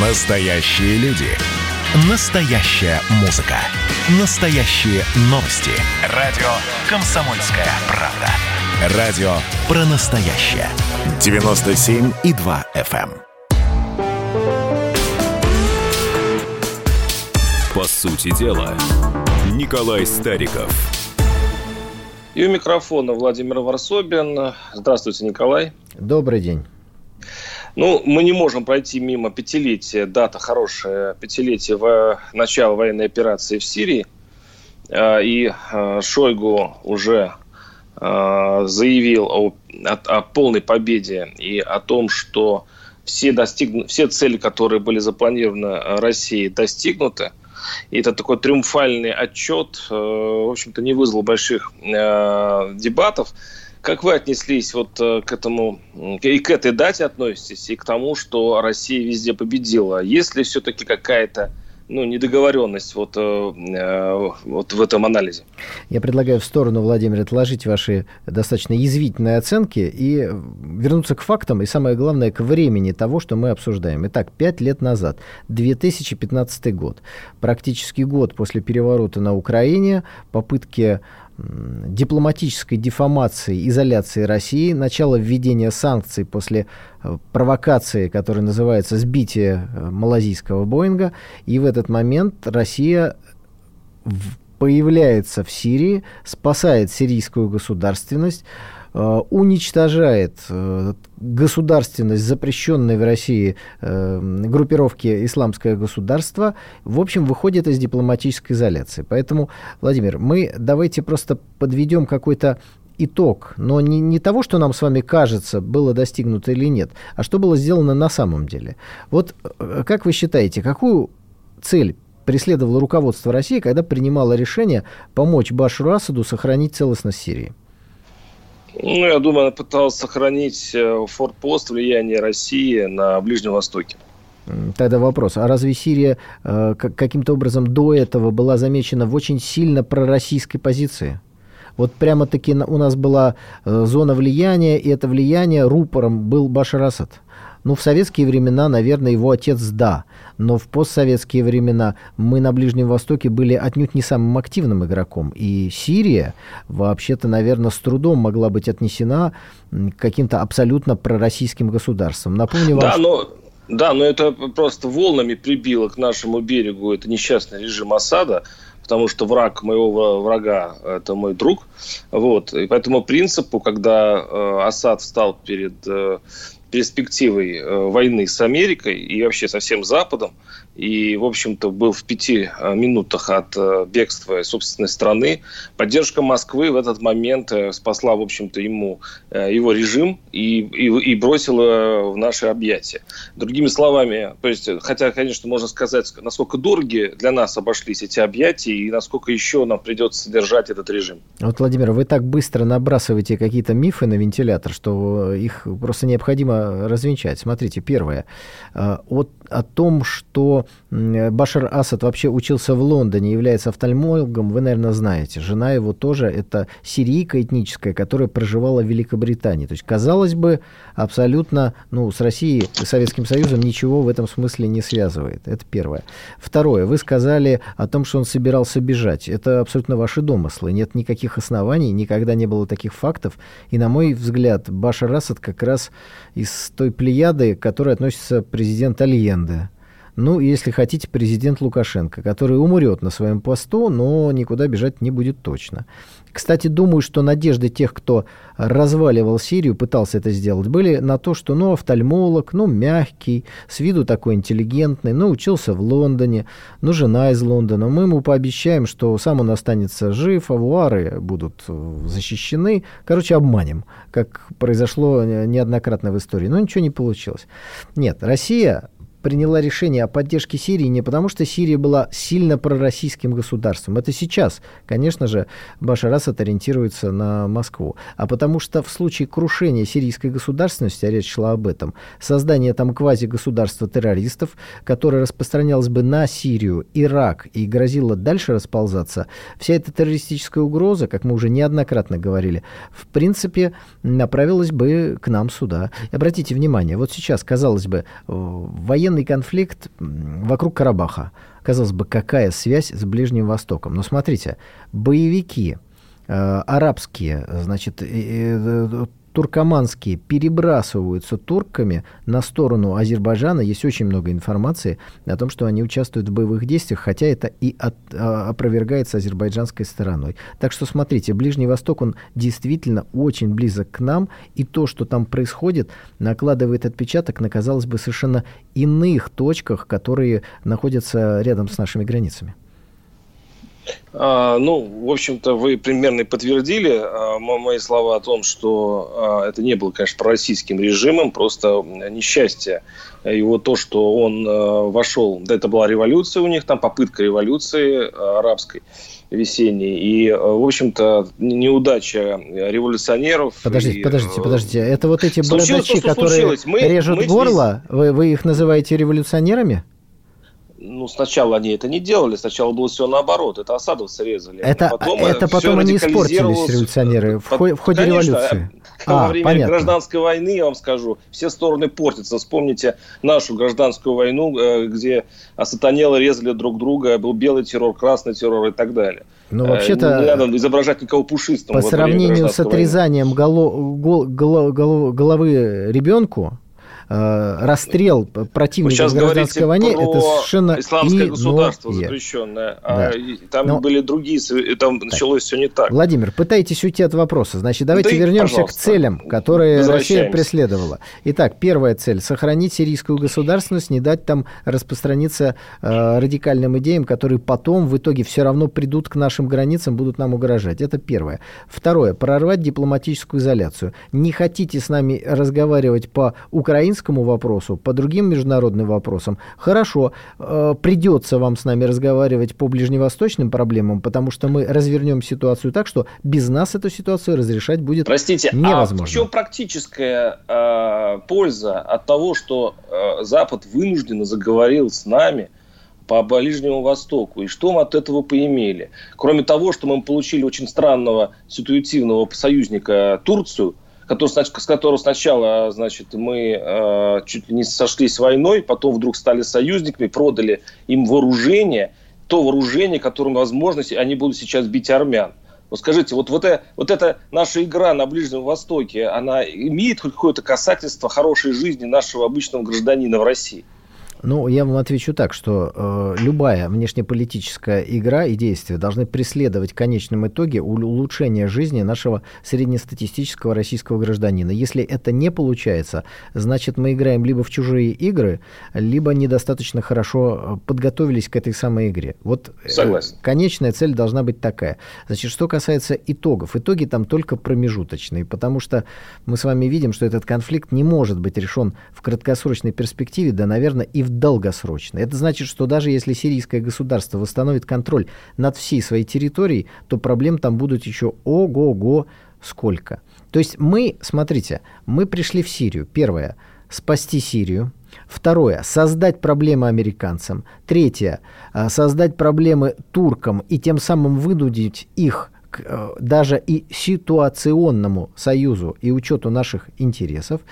Настоящие люди. Настоящая музыка. Настоящие новости. Радио «Комсомольская правда». Радио про настоящее. 97,2 FM. эм. По сути дела, Николай Стариков. И у микрофона Владимир Варсобин. Здравствуйте, Николай. Добрый день. Ну, мы не можем пройти мимо пятилетия, дата хорошая, пятилетие в начала военной операции в Сирии. А, И а, Шойгу уже а, заявил о, о, о полной победе и о том, что все, достигну, все цели, которые были запланированы Россией, достигнуты. И это такой триумфальный отчет, э, в общем-то, не вызвал больших э, дебатов. Как вы отнеслись вот э, к этому, и к этой дате относитесь, и к тому, что Россия везде победила? Есть ли все-таки какая-то ну, недоговоренность вот, э, вот в этом анализе? Я предлагаю в сторону, Владимир, отложить ваши достаточно язвительные оценки и вернуться к фактам, и самое главное, к времени того, что мы обсуждаем. Итак, пять лет назад, 2015 год, практически год после переворота на Украине, попытки дипломатической деформации, изоляции России, начало введения санкций после э, провокации, которая называется сбитие э, малазийского Боинга. И в этот момент Россия появляется в Сирии, спасает сирийскую государственность, уничтожает э, государственность, запрещенной в России э, группировки «Исламское государство», в общем, выходит из дипломатической изоляции. Поэтому, Владимир, мы давайте просто подведем какой-то итог, но не, не того, что нам с вами кажется, было достигнуто или нет, а что было сделано на самом деле. Вот как вы считаете, какую цель преследовало руководство России, когда принимало решение помочь Башару Асаду сохранить целостность Сирии? Ну, я думаю, она пыталась сохранить э, форпост влияния России на Ближнем Востоке. Тогда вопрос, а разве Сирия э, каким-то образом до этого была замечена в очень сильно пророссийской позиции? Вот прямо-таки у нас была э, зона влияния, и это влияние рупором был Башар Асад. Ну, в советские времена, наверное, его отец да, но в постсоветские времена мы на Ближнем Востоке были отнюдь не самым активным игроком. И Сирия, вообще-то, наверное, с трудом могла быть отнесена к каким-то абсолютно пророссийским государствам. Напомню вам... Да, но... Да, но это просто волнами прибило к нашему берегу это несчастный режим Асада, потому что враг моего врага – это мой друг. Вот. И по этому принципу, когда э, Асад встал перед э, перспективой э, войны с Америкой и вообще со всем Западом, и, в общем-то, был в пяти э, минутах от э, бегства собственной страны. Поддержка Москвы в этот момент спасла, в общем-то, ему его режим и, и, и бросила в наши объятия. Другими словами, то есть, хотя, конечно, можно сказать, насколько дороги для нас обошлись эти объятия и насколько еще нам придется содержать этот режим. Вот, Владимир, вы так быстро набрасываете какие-то мифы на вентилятор, что их просто необходимо развенчать. Смотрите, первое. Э, от, о том, что Башар Асад вообще учился в Лондоне, является офтальмологом, вы, наверное, знаете. Жена его тоже это сирийка этническая, которая проживала в Великобритании. То есть, казалось бы, абсолютно ну, с Россией и Советским Союзом ничего в этом смысле не связывает. Это первое. Второе. Вы сказали о том, что он собирался бежать. Это абсолютно ваши домыслы. Нет никаких оснований, никогда не было таких фактов. И, на мой взгляд, Башар Асад как раз из той плеяды, к которой относится президент Альенде. Ну, если хотите, президент Лукашенко, который умрет на своем посту, но никуда бежать не будет точно. Кстати, думаю, что надежды тех, кто разваливал Сирию, пытался это сделать, были на то, что, ну, офтальмолог, ну, мягкий, с виду такой интеллигентный, ну, учился в Лондоне, ну, жена из Лондона. Мы ему пообещаем, что сам он останется жив, авуары будут защищены. Короче, обманем, как произошло неоднократно в истории. Но ничего не получилось. Нет, Россия приняла решение о поддержке Сирии не потому, что Сирия была сильно пророссийским государством. Это сейчас, конечно же, Башар Асад ориентируется на Москву. А потому что в случае крушения сирийской государственности, а речь шла об этом, создание там квази-государства террористов, которое распространялось бы на Сирию, Ирак и грозило дальше расползаться, вся эта террористическая угроза, как мы уже неоднократно говорили, в принципе, направилась бы к нам сюда. И обратите внимание, вот сейчас, казалось бы, военные военный конфликт вокруг Карабаха. Казалось бы, какая связь с Ближним Востоком? Но смотрите, боевики э, арабские, значит, э, туркоманские перебрасываются турками на сторону Азербайджана. Есть очень много информации о том, что они участвуют в боевых действиях, хотя это и от, а, опровергается азербайджанской стороной. Так что смотрите, Ближний Восток, он действительно очень близок к нам, и то, что там происходит, накладывает отпечаток на, казалось бы, совершенно иных точках, которые находятся рядом с нашими границами. А, ну, в общем-то, вы примерно подтвердили а, мои слова о том, что а, это не было, конечно, пророссийским режимом, просто несчастье его то, что он вошел, да, это была революция у них, там попытка революции арабской весенней. И, в общем-то, неудача революционеров. Подождите, и, подождите, подождите. Это вот эти бородачи, которые мы, режут мы горло, вы, вы их называете революционерами? Ну, сначала они это не делали, сначала было все наоборот, это осадовцы резали. Это потом, это потом они испортились, революционеры, в, в ходе конечно, революции. А, во время понятно. гражданской войны, я вам скажу, все стороны портятся. Вспомните нашу гражданскую войну, э, где осатанелы резали друг друга, был белый террор, красный террор и так далее. Ну, вообще-то... Не надо изображать никого пушистым. По сравнению с отрезанием голо, гол, голо, головы ребенку, Э, расстрел противника в гражданской войне, это совершенно исламское иное. государство запрещенное, а там Но... были другие, там так. началось все не так. Владимир, пытайтесь уйти от вопроса. Значит, давайте да вернемся к целям, которые Россия преследовала. Итак, первая цель – сохранить сирийскую государственность, не дать там распространиться э, радикальным идеям, которые потом в итоге все равно придут к нашим границам, будут нам угрожать. Это первое. Второе – прорвать дипломатическую изоляцию. Не хотите с нами разговаривать по украинскому украинскому вопросу, по другим международным вопросам, хорошо, э, придется вам с нами разговаривать по ближневосточным проблемам, потому что мы развернем ситуацию так, что без нас эту ситуацию разрешать будет Простите, невозможно. а в чем практическая э, польза от того, что э, Запад вынужденно заговорил с нами по Ближнему Востоку. И что мы от этого поимели? Кроме того, что мы получили очень странного ситуативного союзника Турцию – который, с которого сначала значит, мы э, чуть ли не сошлись войной, потом вдруг стали союзниками, продали им вооружение, то вооружение, которым, возможно, они будут сейчас бить армян. Вот скажите, вот, вот, это, вот эта наша игра на Ближнем Востоке, она имеет хоть какое-то касательство хорошей жизни нашего обычного гражданина в России? Ну, я вам отвечу так, что э, любая внешнеполитическая игра и действие должны преследовать в конечном итоге улучшение жизни нашего среднестатистического российского гражданина. Если это не получается, значит, мы играем либо в чужие игры, либо недостаточно хорошо э, подготовились к этой самой игре. Вот э, Согласен. Конечная цель должна быть такая. Значит, что касается итогов, итоги там только промежуточные, потому что мы с вами видим, что этот конфликт не может быть решен в краткосрочной перспективе, да, наверное, и в в долгосрочно. Это значит, что даже если сирийское государство восстановит контроль над всей своей территорией, то проблем там будут еще ого-го сколько. То есть мы, смотрите, мы пришли в Сирию. Первое, спасти Сирию. Второе, создать проблемы американцам. Третье, а, создать проблемы туркам и тем самым вынудить их к э, даже и ситуационному союзу и учету наших интересов.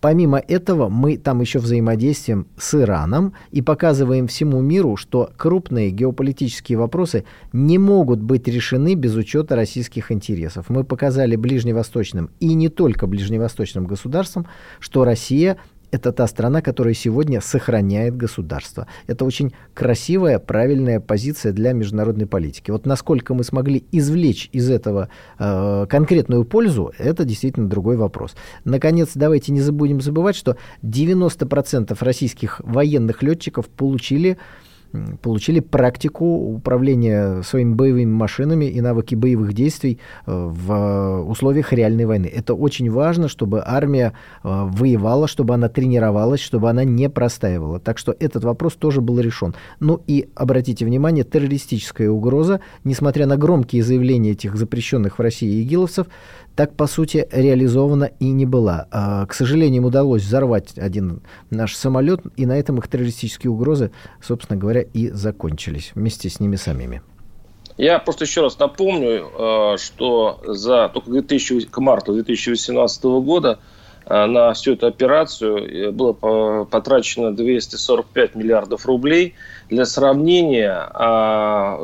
Помимо этого, мы там еще взаимодействуем с Ираном и показываем всему миру, что крупные геополитические вопросы не могут быть решены без учета российских интересов. Мы показали ближневосточным и не только ближневосточным государствам, что Россия это та страна, которая сегодня сохраняет государство. Это очень красивая, правильная позиция для международной политики. Вот насколько мы смогли извлечь из этого э, конкретную пользу, это действительно другой вопрос. Наконец, давайте не забудем забывать, что 90% российских военных летчиков получили получили практику управления своими боевыми машинами и навыки боевых действий э, в условиях реальной войны. Это очень важно, чтобы армия э, воевала, чтобы она тренировалась, чтобы она не простаивала. Так что этот вопрос тоже был решен. Ну и обратите внимание, террористическая угроза, несмотря на громкие заявления этих запрещенных в России игиловцев, так, по сути, реализована и не была. А, к сожалению, им удалось взорвать один наш самолет, и на этом их террористические угрозы, собственно говоря, и закончились вместе с ними самими. Я просто еще раз напомню, а, что за только к, 2000, к марту 2018 года на всю эту операцию было потрачено 245 миллиардов рублей. Для сравнения, а,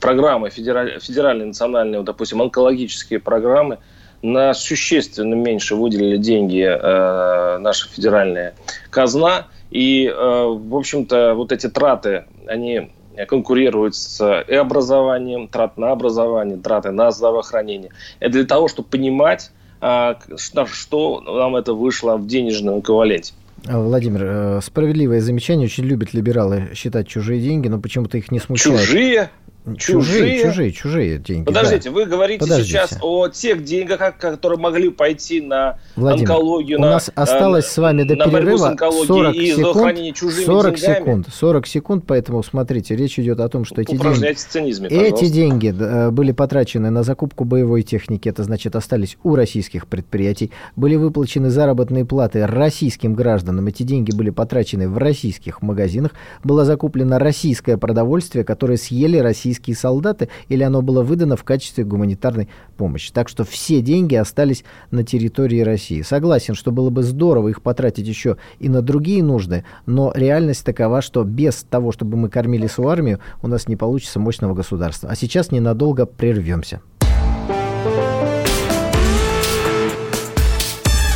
программы федеральные, национальные, допустим, онкологические программы на существенно меньше выделили деньги э, наша федеральная казна. И, э, в общем-то, вот эти траты, они конкурируют с и образованием, трат на образование, траты на здравоохранение. Это для того, чтобы понимать, э, что нам это вышло в денежном эквиваленте. Владимир, э, справедливое замечание. Очень любят либералы считать чужие деньги, но почему-то их не смущает. Чужие? Чужие, чужие, чужие деньги. Подождите, да. вы говорите Подождите. сейчас о тех деньгах, которые могли пойти на Владимир, онкологию, у на, нас осталось с вами до перерыва 40 и секунд, чужими 40 деньгами. секунд, 40 секунд, поэтому смотрите, речь идет о том, что эти деньги, цинизме, эти деньги э, были потрачены на закупку боевой техники, это значит остались у российских предприятий, были выплачены заработные платы российским гражданам, эти деньги были потрачены в российских магазинах, было закуплено российское продовольствие, которое съели российские солдаты, или оно было выдано в качестве гуманитарной помощи. Так что все деньги остались на территории России. Согласен, что было бы здорово их потратить еще и на другие нужды, но реальность такова, что без того, чтобы мы кормили свою армию, у нас не получится мощного государства. А сейчас ненадолго прервемся.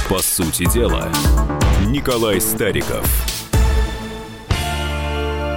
По сути дела, Николай Стариков.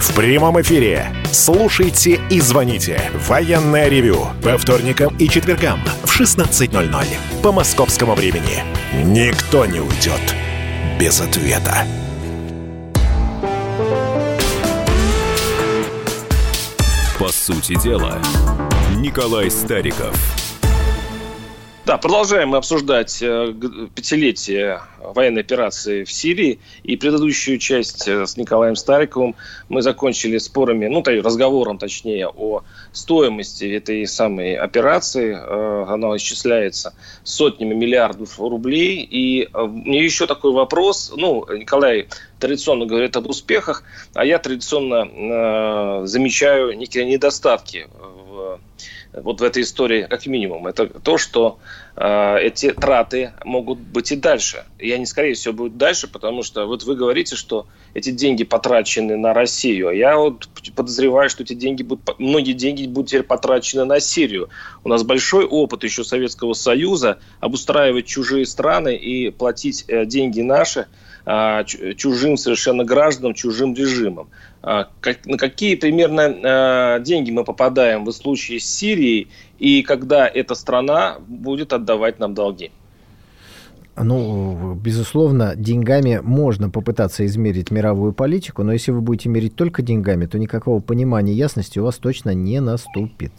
В прямом эфире. Слушайте и звоните. Военное ревю. По вторникам и четвергам в 16.00. По московскому времени. Никто не уйдет без ответа. По сути дела, Николай Стариков – да, продолжаем мы обсуждать э, пятилетие военной операции в Сирии. И предыдущую часть э, с Николаем Стариковым мы закончили спорами, ну, разговором, точнее, о стоимости этой самой операции. Э, она исчисляется сотнями миллиардов рублей. И мне еще такой вопрос. Ну, Николай традиционно говорит об успехах, а я традиционно замечаю некие недостатки в вот в этой истории, как минимум, это то, что эти траты могут быть и дальше. И они, скорее всего, будут дальше, потому что вот вы говорите, что эти деньги потрачены на Россию, а я вот подозреваю, что эти деньги будут, многие деньги будут теперь потрачены на Сирию. У нас большой опыт еще Советского Союза обустраивать чужие страны и платить э, деньги наши э, чужим совершенно гражданам, чужим режимам. На какие примерно э, деньги мы попадаем в случае с Сирией и когда эта страна будет отдавать нам долги? Ну, безусловно, деньгами можно попытаться измерить мировую политику, но если вы будете мерить только деньгами, то никакого понимания ясности у вас точно не наступит.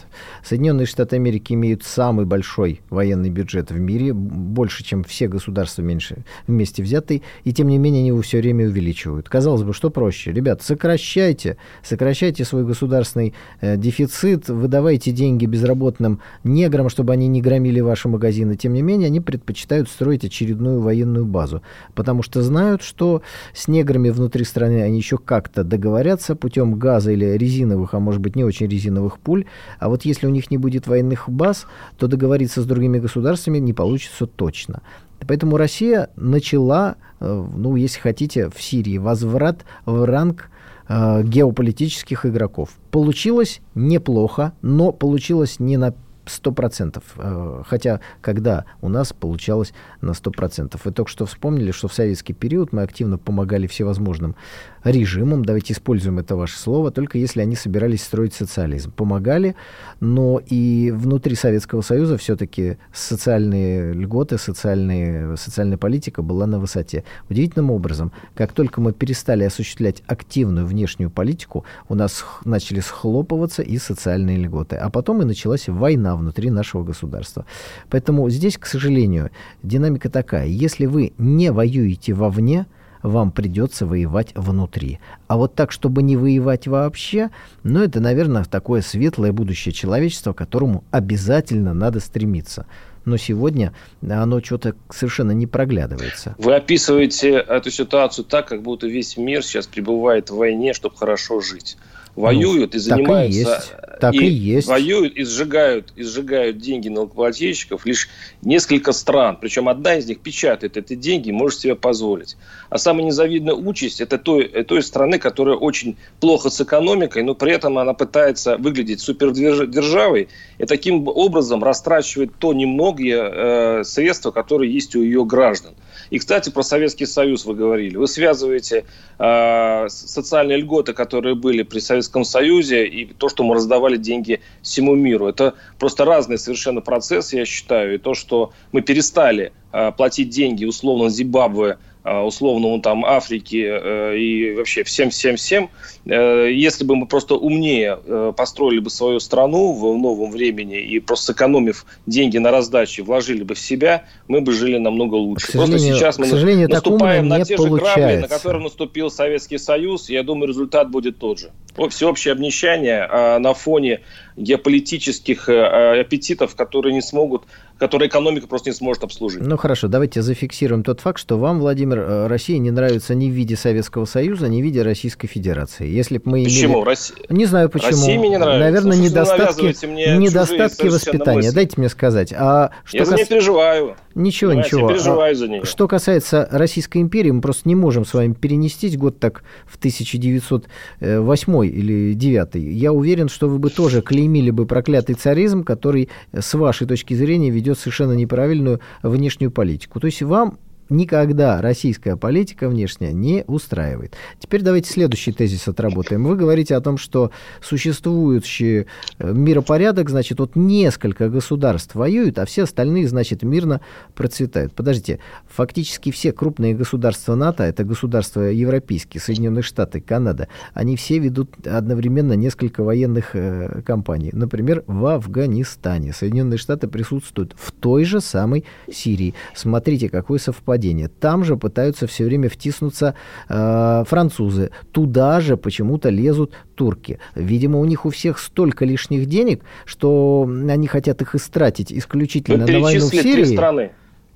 Соединенные Штаты Америки имеют самый большой военный бюджет в мире, больше, чем все государства меньше вместе взятые, и тем не менее они его все время увеличивают. Казалось бы, что проще? Ребят, сокращайте, сокращайте свой государственный э, дефицит, выдавайте деньги безработным неграм, чтобы они не громили ваши магазины. Тем не менее, они предпочитают строить очередные очередную военную базу, потому что знают, что с неграми внутри страны они еще как-то договорятся путем газа или резиновых, а может быть не очень резиновых пуль, а вот если у них не будет военных баз, то договориться с другими государствами не получится точно. Поэтому Россия начала, э, ну, если хотите, в Сирии возврат в ранг э, геополитических игроков. Получилось неплохо, но получилось не на 100%. Э, хотя, когда у нас получалось на 100%. Вы только что вспомнили, что в советский период мы активно помогали всевозможным режимам, давайте используем это ваше слово, только если они собирались строить социализм. Помогали, но и внутри Советского Союза все-таки социальные льготы, социальные, социальная политика была на высоте. Удивительным образом, как только мы перестали осуществлять активную внешнюю политику, у нас начали схлопываться и социальные льготы. А потом и началась война внутри нашего государства. Поэтому здесь, к сожалению, динамика такая. Если вы не воюете вовне, вам придется воевать внутри. А вот так, чтобы не воевать вообще, ну, это, наверное, такое светлое будущее человечества, к которому обязательно надо стремиться. Но сегодня оно что-то совершенно не проглядывается. Вы описываете эту ситуацию так, как будто весь мир сейчас пребывает в войне, чтобы хорошо жить воюют ну, и занимаются... Так и есть. Так и, и есть. Воюют и сжигают, и сжигают деньги налогоплательщиков лишь несколько стран. Причем одна из них печатает эти деньги и может себе позволить. А самая незавидная участь – это той, той страны, которая очень плохо с экономикой, но при этом она пытается выглядеть супердержавой и таким образом растрачивает то немногие э, средства, которые есть у ее граждан. И, кстати, про Советский Союз вы говорили. Вы связываете э, социальные льготы, которые были при Советском Союзе, и то, что мы раздавали деньги всему миру. Это просто разные совершенно процессы, я считаю. И то, что мы перестали э, платить деньги условно Зимбабве условному там Африке э, и вообще всем-всем-всем, э, если бы мы просто умнее построили бы свою страну в новом времени и просто сэкономив деньги на раздаче, вложили бы в себя, мы бы жили намного лучше. Просто сейчас мы наступаем на те получается. же грабли, на которые наступил Советский Союз, я думаю, результат будет тот же. Всеобщее обнищание а на фоне геополитических аппетитов, которые не смогут которые экономика просто не сможет обслужить. Ну хорошо, давайте зафиксируем тот факт, что вам, Владимир, э, Россия не нравится ни в виде Советского Союза, ни в виде Российской Федерации. Если бы мы почему? Имели... Россия... Не знаю почему. Россия мне не нравится. Наверное, Слушай, недостатки, недостатки воспитания. Дайте мне сказать. А что Я кас... за нее переживаю. Ничего, Понимаете, ничего. Я переживаю а, за нее. Что касается Российской империи, мы просто не можем с вами перенестись год так в 1908 или 9. Я уверен, что вы бы тоже клеймили бы проклятый царизм, который, с вашей точки зрения, ведет совершенно неправильную внешнюю политику. То есть вам никогда российская политика внешняя не устраивает. Теперь давайте следующий тезис отработаем. Вы говорите о том, что существующий э, миропорядок, значит, вот несколько государств воюют, а все остальные, значит, мирно процветают. Подождите, фактически все крупные государства НАТО, это государства европейские, Соединенные Штаты, Канада, они все ведут одновременно несколько военных э, кампаний. Например, в Афганистане Соединенные Штаты присутствуют в той же самой Сирии. Смотрите, какое совпадение нападения. Там же пытаются все время втиснуться э, французы. Туда же почему-то лезут турки. Видимо, у них у всех столько лишних денег, что они хотят их истратить исключительно Вы на войну в Сирии. Три страны.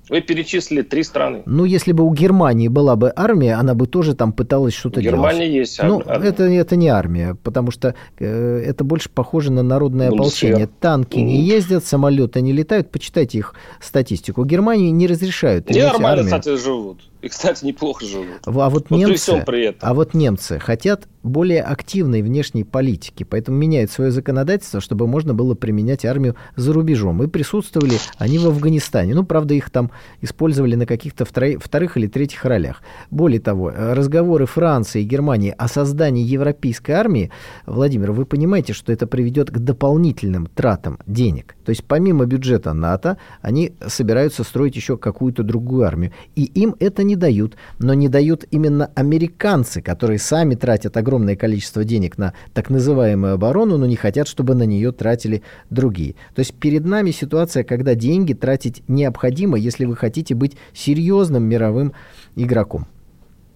Вы перечислили три страны. Ну, если бы у Германии была бы армия, она бы тоже там пыталась что-то делать. Германия есть армия. Ну, это, это не армия, потому что э, это больше похоже на народное ну, ополчение. Танки не ездят, самолеты не летают. Почитайте их статистику. Германии не разрешают. Армию. кстати, живут. И, кстати, неплохо живут. А вот, вот немцы, при этом. а вот немцы хотят более активной внешней политики, поэтому меняют свое законодательство, чтобы можно было применять армию за рубежом. И присутствовали они в Афганистане. Ну, правда, их там использовали на каких-то вторых или третьих ролях. Более того, разговоры Франции и Германии о создании европейской армии, Владимир, вы понимаете, что это приведет к дополнительным тратам денег. То есть помимо бюджета НАТО, они собираются строить еще какую-то другую армию. И им это не дают. Но не дают именно американцы, которые сами тратят огромное количество денег на так называемую оборону, но не хотят, чтобы на нее тратили другие. То есть перед нами ситуация, когда деньги тратить необходимо, если вы хотите быть серьезным мировым игроком.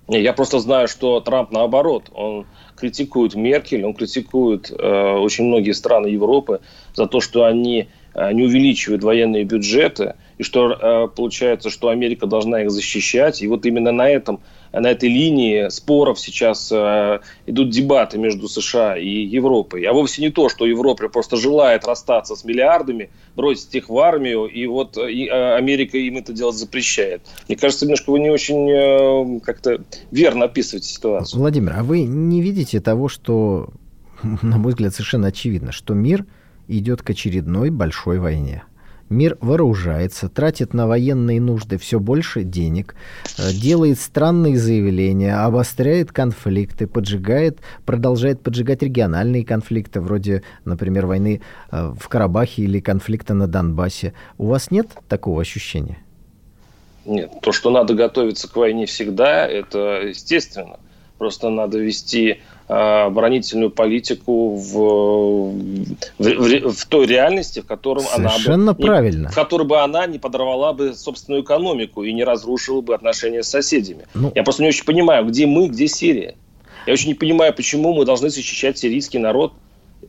Я просто знаю, что Трамп наоборот, он критикует Меркель, он критикует э, очень многие страны Европы за то, что они э, не увеличивают военные бюджеты, и что э, получается, что Америка должна их защищать. И вот именно на этом на этой линии споров сейчас э, идут дебаты между США и Европой. А вовсе не то, что Европа просто желает расстаться с миллиардами, бросить их в армию, и вот э, Америка им это делать запрещает. Мне кажется, немножко вы не очень как-то верно описываете ситуацию. Владимир, а вы не видите того, что, на мой взгляд, совершенно очевидно, что мир идет к очередной большой войне. Мир вооружается, тратит на военные нужды все больше денег, э, делает странные заявления, обостряет конфликты, поджигает, продолжает поджигать региональные конфликты, вроде, например, войны э, в Карабахе или конфликта на Донбассе. У вас нет такого ощущения? Нет, то, что надо готовиться к войне всегда, это естественно. Просто надо вести Э, оборонительную политику в, в, в, в той реальности, в котором Совершенно она бы, правильно. Не, в которой бы она не подорвала бы собственную экономику и не разрушила бы отношения с соседями. Ну, Я просто не очень понимаю, где мы, где Сирия. Я очень не понимаю, почему мы должны защищать сирийский народ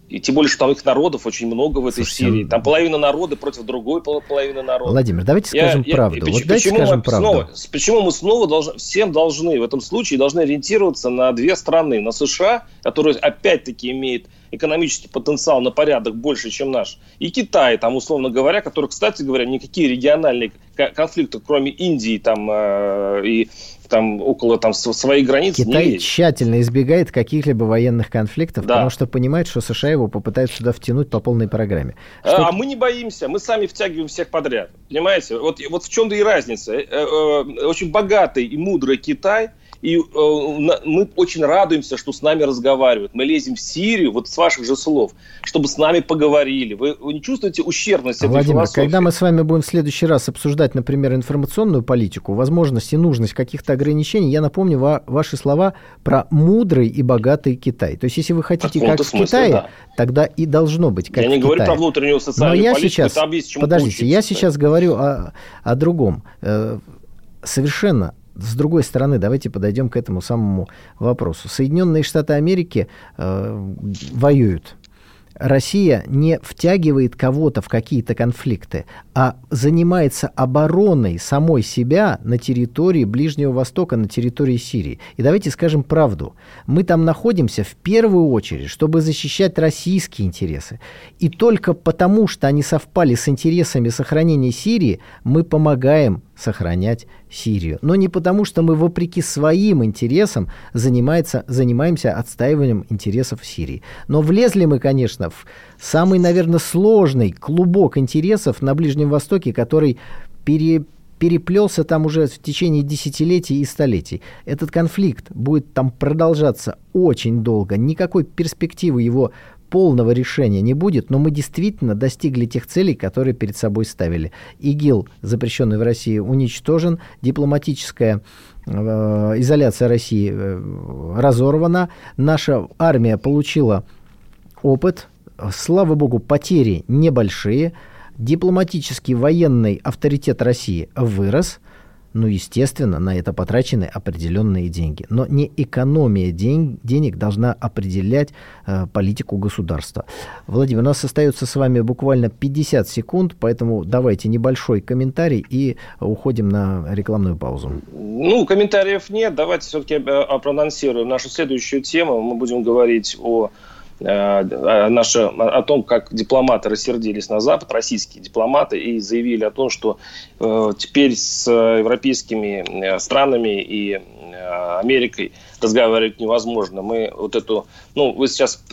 и тем более, что там их народов очень много в этой Слушайте, Сирии. Там половина народа против другой половины народа. Владимир, давайте скажем я, правду. Я, вот почему, скажем мы правду. Снова, почему мы снова должны, всем должны в этом случае должны ориентироваться на две страны. На США, которые опять-таки имеет экономический потенциал на порядок больше, чем наш, и Китай, там, условно говоря, который, кстати говоря, никакие региональные конфликты, кроме Индии там, э, и там около там своих границ. Китай не тщательно избегает каких-либо военных конфликтов, да. потому что понимает, что США его попытаются сюда втянуть по полной программе. А, что... А мы не боимся, мы сами втягиваем всех подряд. Понимаете? Вот, вот в чем-то и разница. Э, э, очень богатый и мудрый Китай – и э, мы очень радуемся, что с нами разговаривают. Мы лезем в Сирию, вот с ваших же слов, чтобы с нами поговорили. Вы, вы не чувствуете ущербность этой Владимир, философии? когда мы с вами будем в следующий раз обсуждать, например, информационную политику, возможность и нужность каких-то ограничений, я напомню ва- ваши слова про мудрый и богатый Китай. То есть, если вы хотите как в Китае, да. тогда и должно быть как Я в не говорю про внутреннюю социальную Но я политику, сейчас, там есть чему Подождите, я сейчас говорю о, о другом. Э, совершенно с другой стороны, давайте подойдем к этому самому вопросу. Соединенные Штаты Америки э, воюют Россия не втягивает кого-то в какие-то конфликты, а занимается обороной самой себя на территории Ближнего Востока, на территории Сирии. И давайте скажем правду. Мы там находимся в первую очередь, чтобы защищать российские интересы. И только потому, что они совпали с интересами сохранения Сирии, мы помогаем сохранять Сирию. Но не потому, что мы вопреки своим интересам занимается, занимаемся отстаиванием интересов Сирии. Но влезли мы, конечно, в самый, наверное, сложный клубок интересов на Ближнем Востоке, который пере, переплелся там уже в течение десятилетий и столетий. Этот конфликт будет там продолжаться очень долго. Никакой перспективы его полного решения не будет, но мы действительно достигли тех целей, которые перед собой ставили. ИГИЛ, запрещенный в России, уничтожен, дипломатическая э, изоляция России э, разорвана, наша армия получила опыт, слава богу, потери небольшие, дипломатический военный авторитет России вырос – ну, естественно, на это потрачены определенные деньги. Но не экономия день, денег должна определять э, политику государства. Владимир, у нас остается с вами буквально 50 секунд, поэтому давайте небольшой комментарий и уходим на рекламную паузу. Ну, комментариев нет. Давайте все-таки э, проанонсируем нашу следующую тему. Мы будем говорить о Э, наше, о том, как дипломаты рассердились на Запад, российские дипломаты, и заявили о том, что э, теперь с европейскими э, странами и Америкой разговаривать невозможно. Мы вот эту, ну, вы сейчас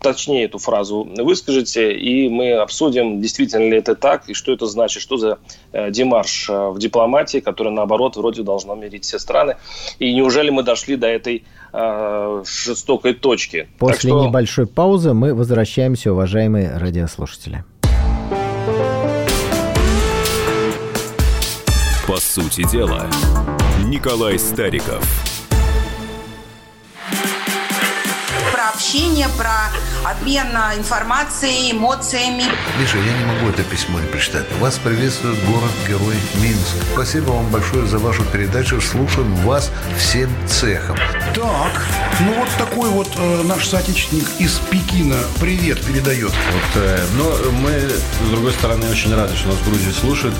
точнее эту фразу выскажете, и мы обсудим, действительно ли это так, и что это значит, что за демарш в дипломатии, который, наоборот, вроде должно мирить все страны. И неужели мы дошли до этой э, жестокой точки. После что... небольшой паузы мы возвращаемся, уважаемые радиослушатели. По сути дела, Николай Стариков – общение, про обмен информацией, эмоциями. Миша, я не могу это письмо не прочитать. Вас приветствует город-герой Минск. Спасибо вам большое за вашу передачу. Слушаем вас всем цехом. Так, ну вот такой вот э, наш соотечественник из Пекина привет передает. Вот, э, но мы, с другой стороны, очень рады, что нас Грузия слушает.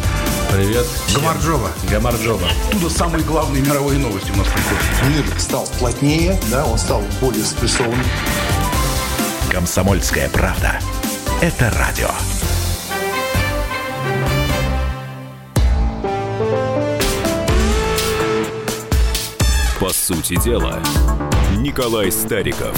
Привет. Гамарджоба. Гамарджоба. Оттуда самые главные мировые новости у нас приходят. Мир стал плотнее, да, он стал более спрессованным. Комсомольская правда. Это радио. По сути дела, Николай Стариков.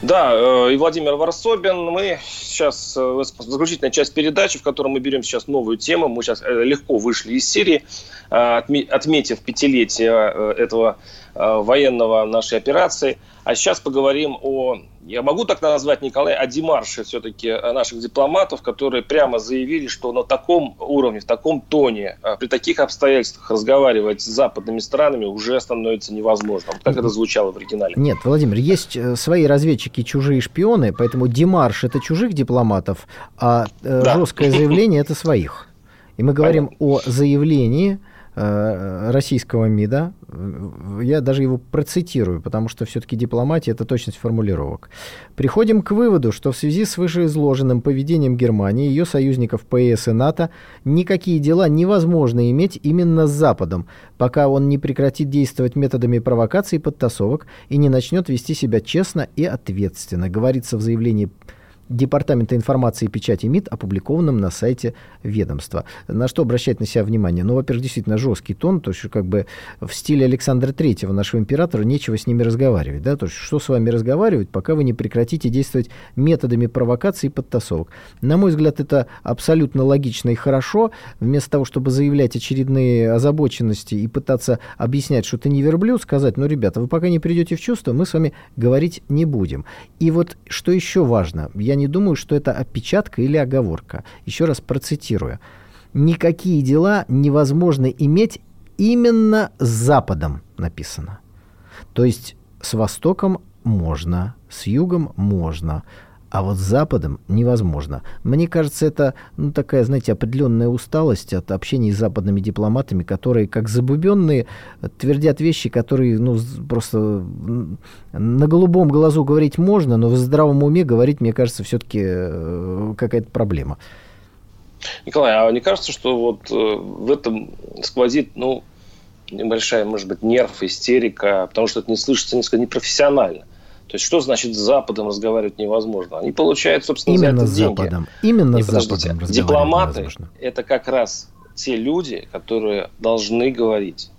Да, э, и Владимир Варсобин. Мы сейчас э, заключительная часть передачи, в которой мы берем сейчас новую тему. Мы сейчас э, легко вышли из Сирии, отметив пятилетие этого военного нашей операции. А сейчас поговорим о, я могу так назвать, Николай, о демарше все-таки наших дипломатов, которые прямо заявили, что на таком уровне, в таком тоне, при таких обстоятельствах разговаривать с западными странами уже становится невозможным. Как это звучало в оригинале? Нет, Владимир, есть свои разведчики, чужие шпионы, поэтому демарш это чужих дипломатов, а да. жесткое заявление это своих. И мы говорим Понятно. о заявлении Э, российского МИДа. Я даже его процитирую, потому что все-таки дипломатия – это точность формулировок. Приходим к выводу, что в связи с вышеизложенным поведением Германии, ее союзников ПС и НАТО, никакие дела невозможно иметь именно с Западом, пока он не прекратит действовать методами провокаций и подтасовок и не начнет вести себя честно и ответственно, говорится в заявлении Департамента информации и печати МИД, опубликованном на сайте ведомства. На что обращать на себя внимание? Ну, во-первых, действительно жесткий тон, то есть как бы в стиле Александра Третьего, нашего императора, нечего с ними разговаривать. Да? То есть что с вами разговаривать, пока вы не прекратите действовать методами провокации и подтасовок. На мой взгляд, это абсолютно логично и хорошо. Вместо того, чтобы заявлять очередные озабоченности и пытаться объяснять, что ты не верблюд, сказать, ну, ребята, вы пока не придете в чувство, мы с вами говорить не будем. И вот что еще важно, я не думаю, что это опечатка или оговорка. Еще раз процитирую. Никакие дела невозможно иметь именно с Западом, написано. То есть с Востоком можно, с Югом можно, а вот с Западом невозможно. Мне кажется, это ну, такая, знаете, определенная усталость от общения с западными дипломатами, которые, как забубенные, твердят вещи, которые ну, просто на голубом глазу говорить можно, но в здравом уме говорить, мне кажется, все-таки э, какая-то проблема. Николай, а не кажется, что вот э, в этом сквозит, ну, небольшая, может быть, нерв, истерика, потому что это не слышится несколько непрофессионально. То есть что значит с Западом разговаривать невозможно? Они получают, собственно, Именно за это с деньги. Западом. Именно Не, с Западом Дипломаты невозможно. – это как раз те люди, которые должны говорить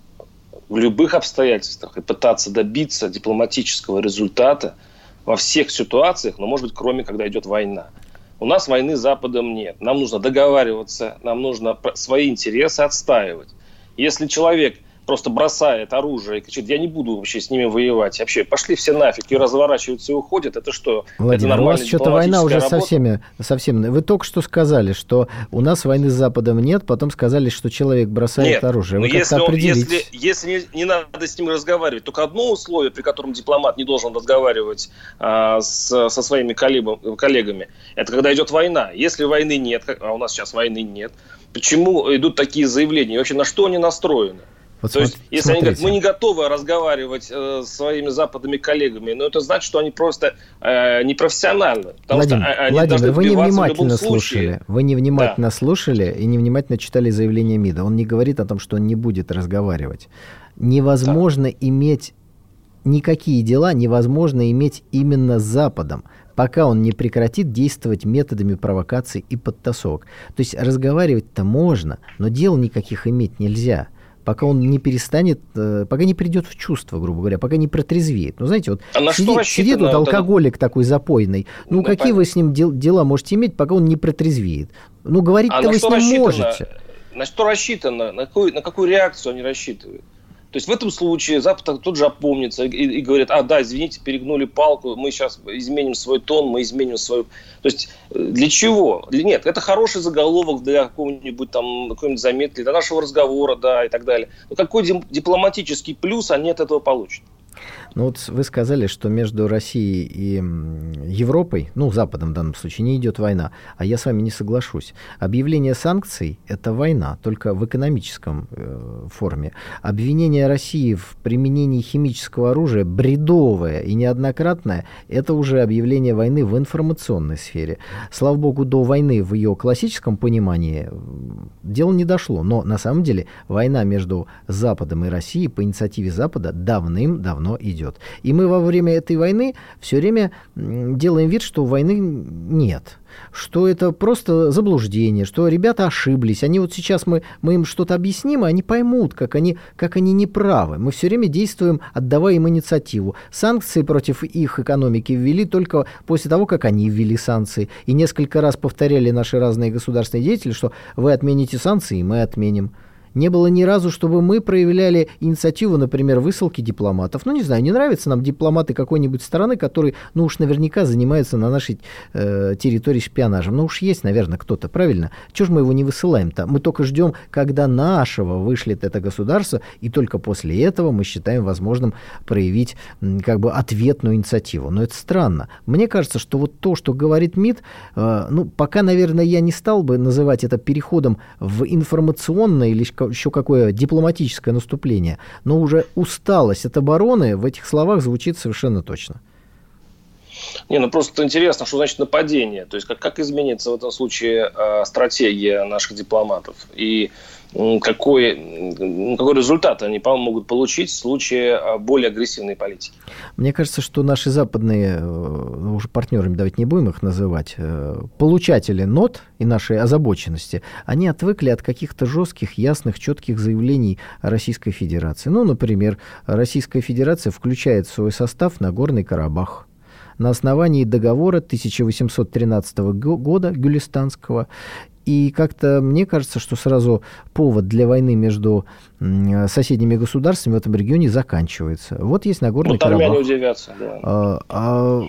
в любых обстоятельствах и пытаться добиться дипломатического результата во всех ситуациях, но, может быть, кроме когда идет война. У нас войны с Западом нет. Нам нужно договариваться, нам нужно свои интересы отстаивать. Если человек – просто бросает оружие и кричит, я не буду вообще с ними воевать. Вообще, пошли все нафиг, и разворачиваются и уходят. Это что? Владимир, это у вас что-то война уже со всеми, совсем... Вы только что сказали, что у нас войны с Западом нет, потом сказали, что человек бросает нет, оружие. Вы но если, он, если, если не, не надо с ним разговаривать, только одно условие, при котором дипломат не должен разговаривать а, с, со своими коллегами, это когда идет война. Если войны нет, а у нас сейчас войны нет, почему идут такие заявления? И вообще на что они настроены? Вот То есть, если смотрите. они говорят, мы не готовы разговаривать э, с своими западными коллегами, но это значит, что они просто э, непрофессиональны. Владимир, что они Владимир вы невнимательно слушали. Вы невнимательно да. слушали и невнимательно читали заявление МИДа. Он не говорит о том, что он не будет разговаривать. Невозможно да. иметь никакие дела невозможно иметь именно с Западом, пока он не прекратит действовать методами провокаций и подтасовок. То есть разговаривать-то можно, но дел никаких иметь нельзя пока он не перестанет, э, пока не придет в чувство, грубо говоря, пока не протрезвеет. Ну, знаете, вот а сидит, сидит вот алкоголик это... такой запойный. Ну, ну какие понятно. вы с ним дел, дела можете иметь, пока он не протрезвеет? Ну, говорить-то а вы с ним рассчитано? можете. На что рассчитано? На какую, на какую реакцию они рассчитывают? То есть в этом случае Запад тут же опомнится и, и говорит, а да, извините, перегнули палку, мы сейчас изменим свой тон, мы изменим свою... То есть э, для чего? Нет, это хороший заголовок для какого-нибудь там, какой-нибудь заметки, для нашего разговора, да, и так далее. Но какой дипломатический плюс они от этого получат? Ну вот вы сказали, что между Россией и Европой, ну, Западом в данном случае, не идет война. А я с вами не соглашусь. Объявление санкций – это война, только в экономическом э, форме. Обвинение России в применении химического оружия бредовое и неоднократное – это уже объявление войны в информационной сфере. Слава богу, до войны в ее классическом понимании дело не дошло. Но на самом деле война между Западом и Россией по инициативе Запада давным-давно оно идет. И мы во время этой войны все время делаем вид, что войны нет что это просто заблуждение, что ребята ошиблись. Они вот сейчас мы, мы им что-то объясним, и они поймут, как они, как они неправы. Мы все время действуем, отдавая им инициативу. Санкции против их экономики ввели только после того, как они ввели санкции. И несколько раз повторяли наши разные государственные деятели, что вы отмените санкции, и мы отменим. Не было ни разу, чтобы мы проявляли инициативу, например, высылки дипломатов. Ну, не знаю, не нравятся нам дипломаты какой-нибудь страны, которые, ну уж наверняка занимаются на нашей э, территории шпионажем. Ну уж есть, наверное, кто-то, правильно? Чего же мы его не высылаем-то? Мы только ждем, когда нашего вышлет это государство, и только после этого мы считаем возможным проявить как бы ответную инициативу. Но это странно. Мне кажется, что вот то, что говорит МИД, э, ну, пока, наверное, я не стал бы называть это переходом в информационное или еще какое дипломатическое наступление, но уже усталость от обороны в этих словах звучит совершенно точно. Не, ну просто интересно, что значит нападение. То есть как, как изменится в этом случае э, стратегия наших дипломатов? И какой, какой результат они могут получить в случае а, более агрессивной политики? Мне кажется, что наши западные, э, уже партнерами, давайте не будем их называть, э, получатели нот и нашей озабоченности, они отвыкли от каких-то жестких, ясных, четких заявлений Российской Федерации. Ну, например, Российская Федерация включает в свой состав Нагорный Карабах на основании договора 1813 года Гюлистанского и как-то мне кажется, что сразу повод для войны между соседними государствами в этом регионе заканчивается. Вот есть Нагорный вот Карабах. удивятся, да. А, а,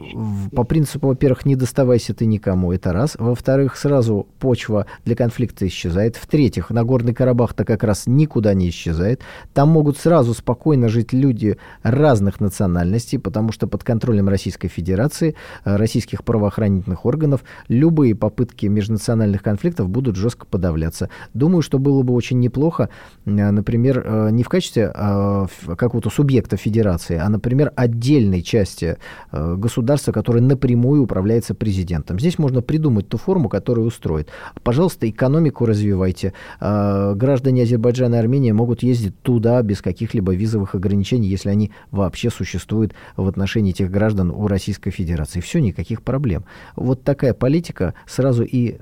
по принципу, во-первых, не доставайся ты никому, это раз. Во-вторых, сразу почва для конфликта исчезает. В-третьих, Нагорный Карабах-то как раз никуда не исчезает. Там могут сразу спокойно жить люди разных национальностей, потому что под контролем Российской Федерации, э, российских правоохранительных органов, любые попытки межнациональных конфликтов будут жестко подавляться. Думаю, что было бы очень неплохо, э, например, э, не в качестве а, какого-то субъекта федерации, а, например, отдельной части э, государства, которое напрямую управляется президентом. Здесь можно придумать ту форму, которая устроит. Пожалуйста, экономику развивайте. Граждане Азербайджана и Армении могут ездить туда без каких-либо визовых ограничений, если они вообще существуют в отношении этих граждан у Российской Федерации. Все, никаких проблем. Вот такая политика сразу и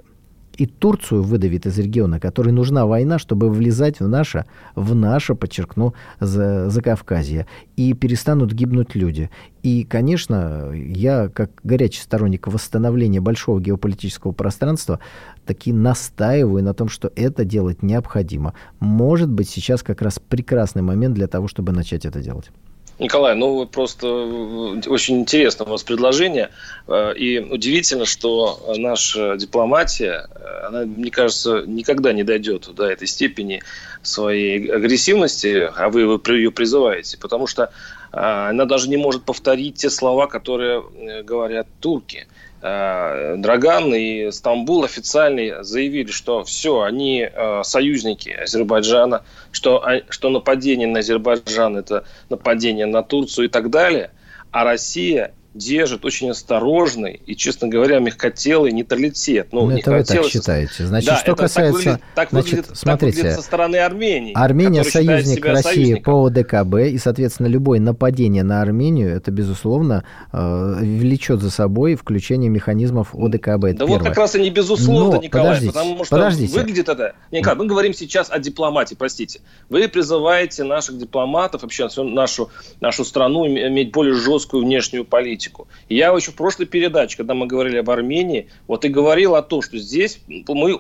и Турцию выдавит из региона, которой нужна война, чтобы влезать в наше, в наше, подчеркну, за, за Кавказье, и перестанут гибнуть люди. И, конечно, я, как горячий сторонник восстановления большого геополитического пространства, таки настаиваю на том, что это делать необходимо. Может быть, сейчас как раз прекрасный момент для того, чтобы начать это делать. Николай, ну просто э, очень интересно у вас предложение. Э, и удивительно, что наша дипломатия, э, она, мне кажется, никогда не дойдет до этой степени своей агрессивности, а вы ее призываете, потому что она даже не может повторить те слова, которые говорят турки. Э, Драган и Стамбул официально заявили, что все, они э, союзники Азербайджана, что, что нападение на Азербайджан это нападение на Турцию и так далее, а Россия держит очень осторожный и, честно говоря, мягкотелый нейтралитет. Ну, ну это вы так считаете. Значит, да, что касается... Так выглядит, так значит, выглядит, смотрите, так выглядит со стороны Армении. Армения союзник России по ОДКБ, и, соответственно, любое нападение на Армению, это, безусловно, э, влечет за собой включение механизмов ОДКБ. Это да первое. вот как раз и не безусловно, Но, Николай, подождите, потому что подождите. выглядит это... Николай, мы говорим сейчас о дипломатии, простите. Вы призываете наших дипломатов, вообще нашу, нашу страну иметь более жесткую внешнюю политику политику. Я еще в прошлой передаче, когда мы говорили об Армении, вот и говорил о том, что здесь мы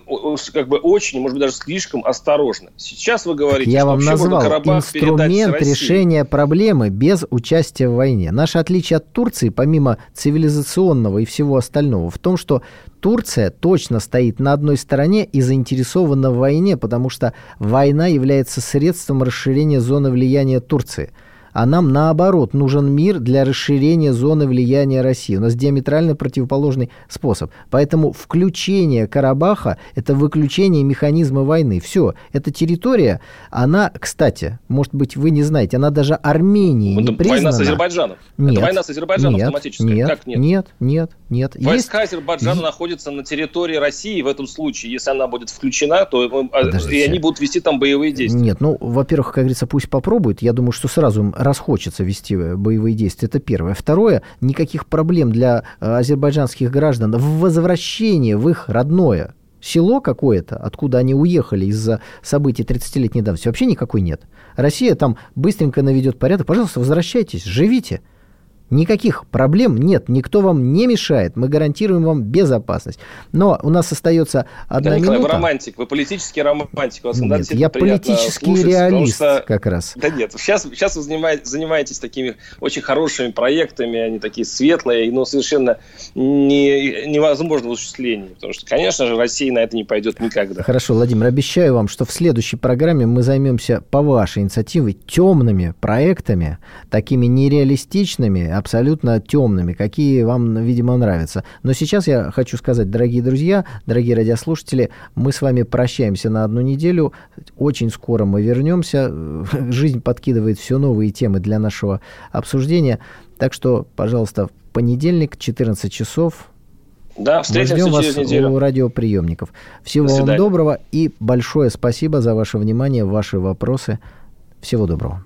как бы очень, может быть, даже слишком осторожны. Сейчас вы говорите, Я что вам назвал инструмент решения проблемы без участия в войне. Наше отличие от Турции, помимо цивилизационного и всего остального, в том, что Турция точно стоит на одной стороне и заинтересована в войне, потому что война является средством расширения зоны влияния Турции – а нам, наоборот, нужен мир для расширения зоны влияния России. У нас диаметрально противоположный способ. Поэтому включение Карабаха – это выключение механизма войны. Все, эта территория, она, кстати, может быть, вы не знаете, она даже Армении не признана. Война с Азербайджаном. Нет, это война с Азербайджаном нет, автоматически. Нет, как нет? Нет, нет, нет. Войска Есть... Азербайджана находятся на территории России в этом случае. Если она будет включена, то а, и они будут вести там боевые действия. Нет, ну, во-первых, как говорится, пусть попробуют. Я думаю, что сразу расхочется вести боевые действия. Это первое. Второе, никаких проблем для азербайджанских граждан в возвращении в их родное село какое-то, откуда они уехали из-за событий 30-летней давности, вообще никакой нет. Россия там быстренько наведет порядок. Пожалуйста, возвращайтесь, живите. Никаких проблем нет, никто вам не мешает, мы гарантируем вам безопасность. Но у нас остается одна да, Николай, минута. вы романтик, вы политический романтик. Вас нет, я политический слушать, реалист что... как раз. Да нет, сейчас, сейчас вы занимаетесь, такими очень хорошими проектами, они такие светлые, но совершенно не, невозможно в осуществлении. Потому что, конечно же, Россия на это не пойдет никогда. Хорошо, Владимир, обещаю вам, что в следующей программе мы займемся по вашей инициативе темными проектами, такими нереалистичными, абсолютно темными, какие вам, видимо, нравятся. Но сейчас я хочу сказать, дорогие друзья, дорогие радиослушатели, мы с вами прощаемся на одну неделю. Очень скоро мы вернемся. Жизнь подкидывает все новые темы для нашего обсуждения. Так что, пожалуйста, в понедельник, 14 часов, да, встретимся Мы ждем вас неделю. у радиоприемников. Всего До вам доброго и большое спасибо за ваше внимание, ваши вопросы. Всего доброго.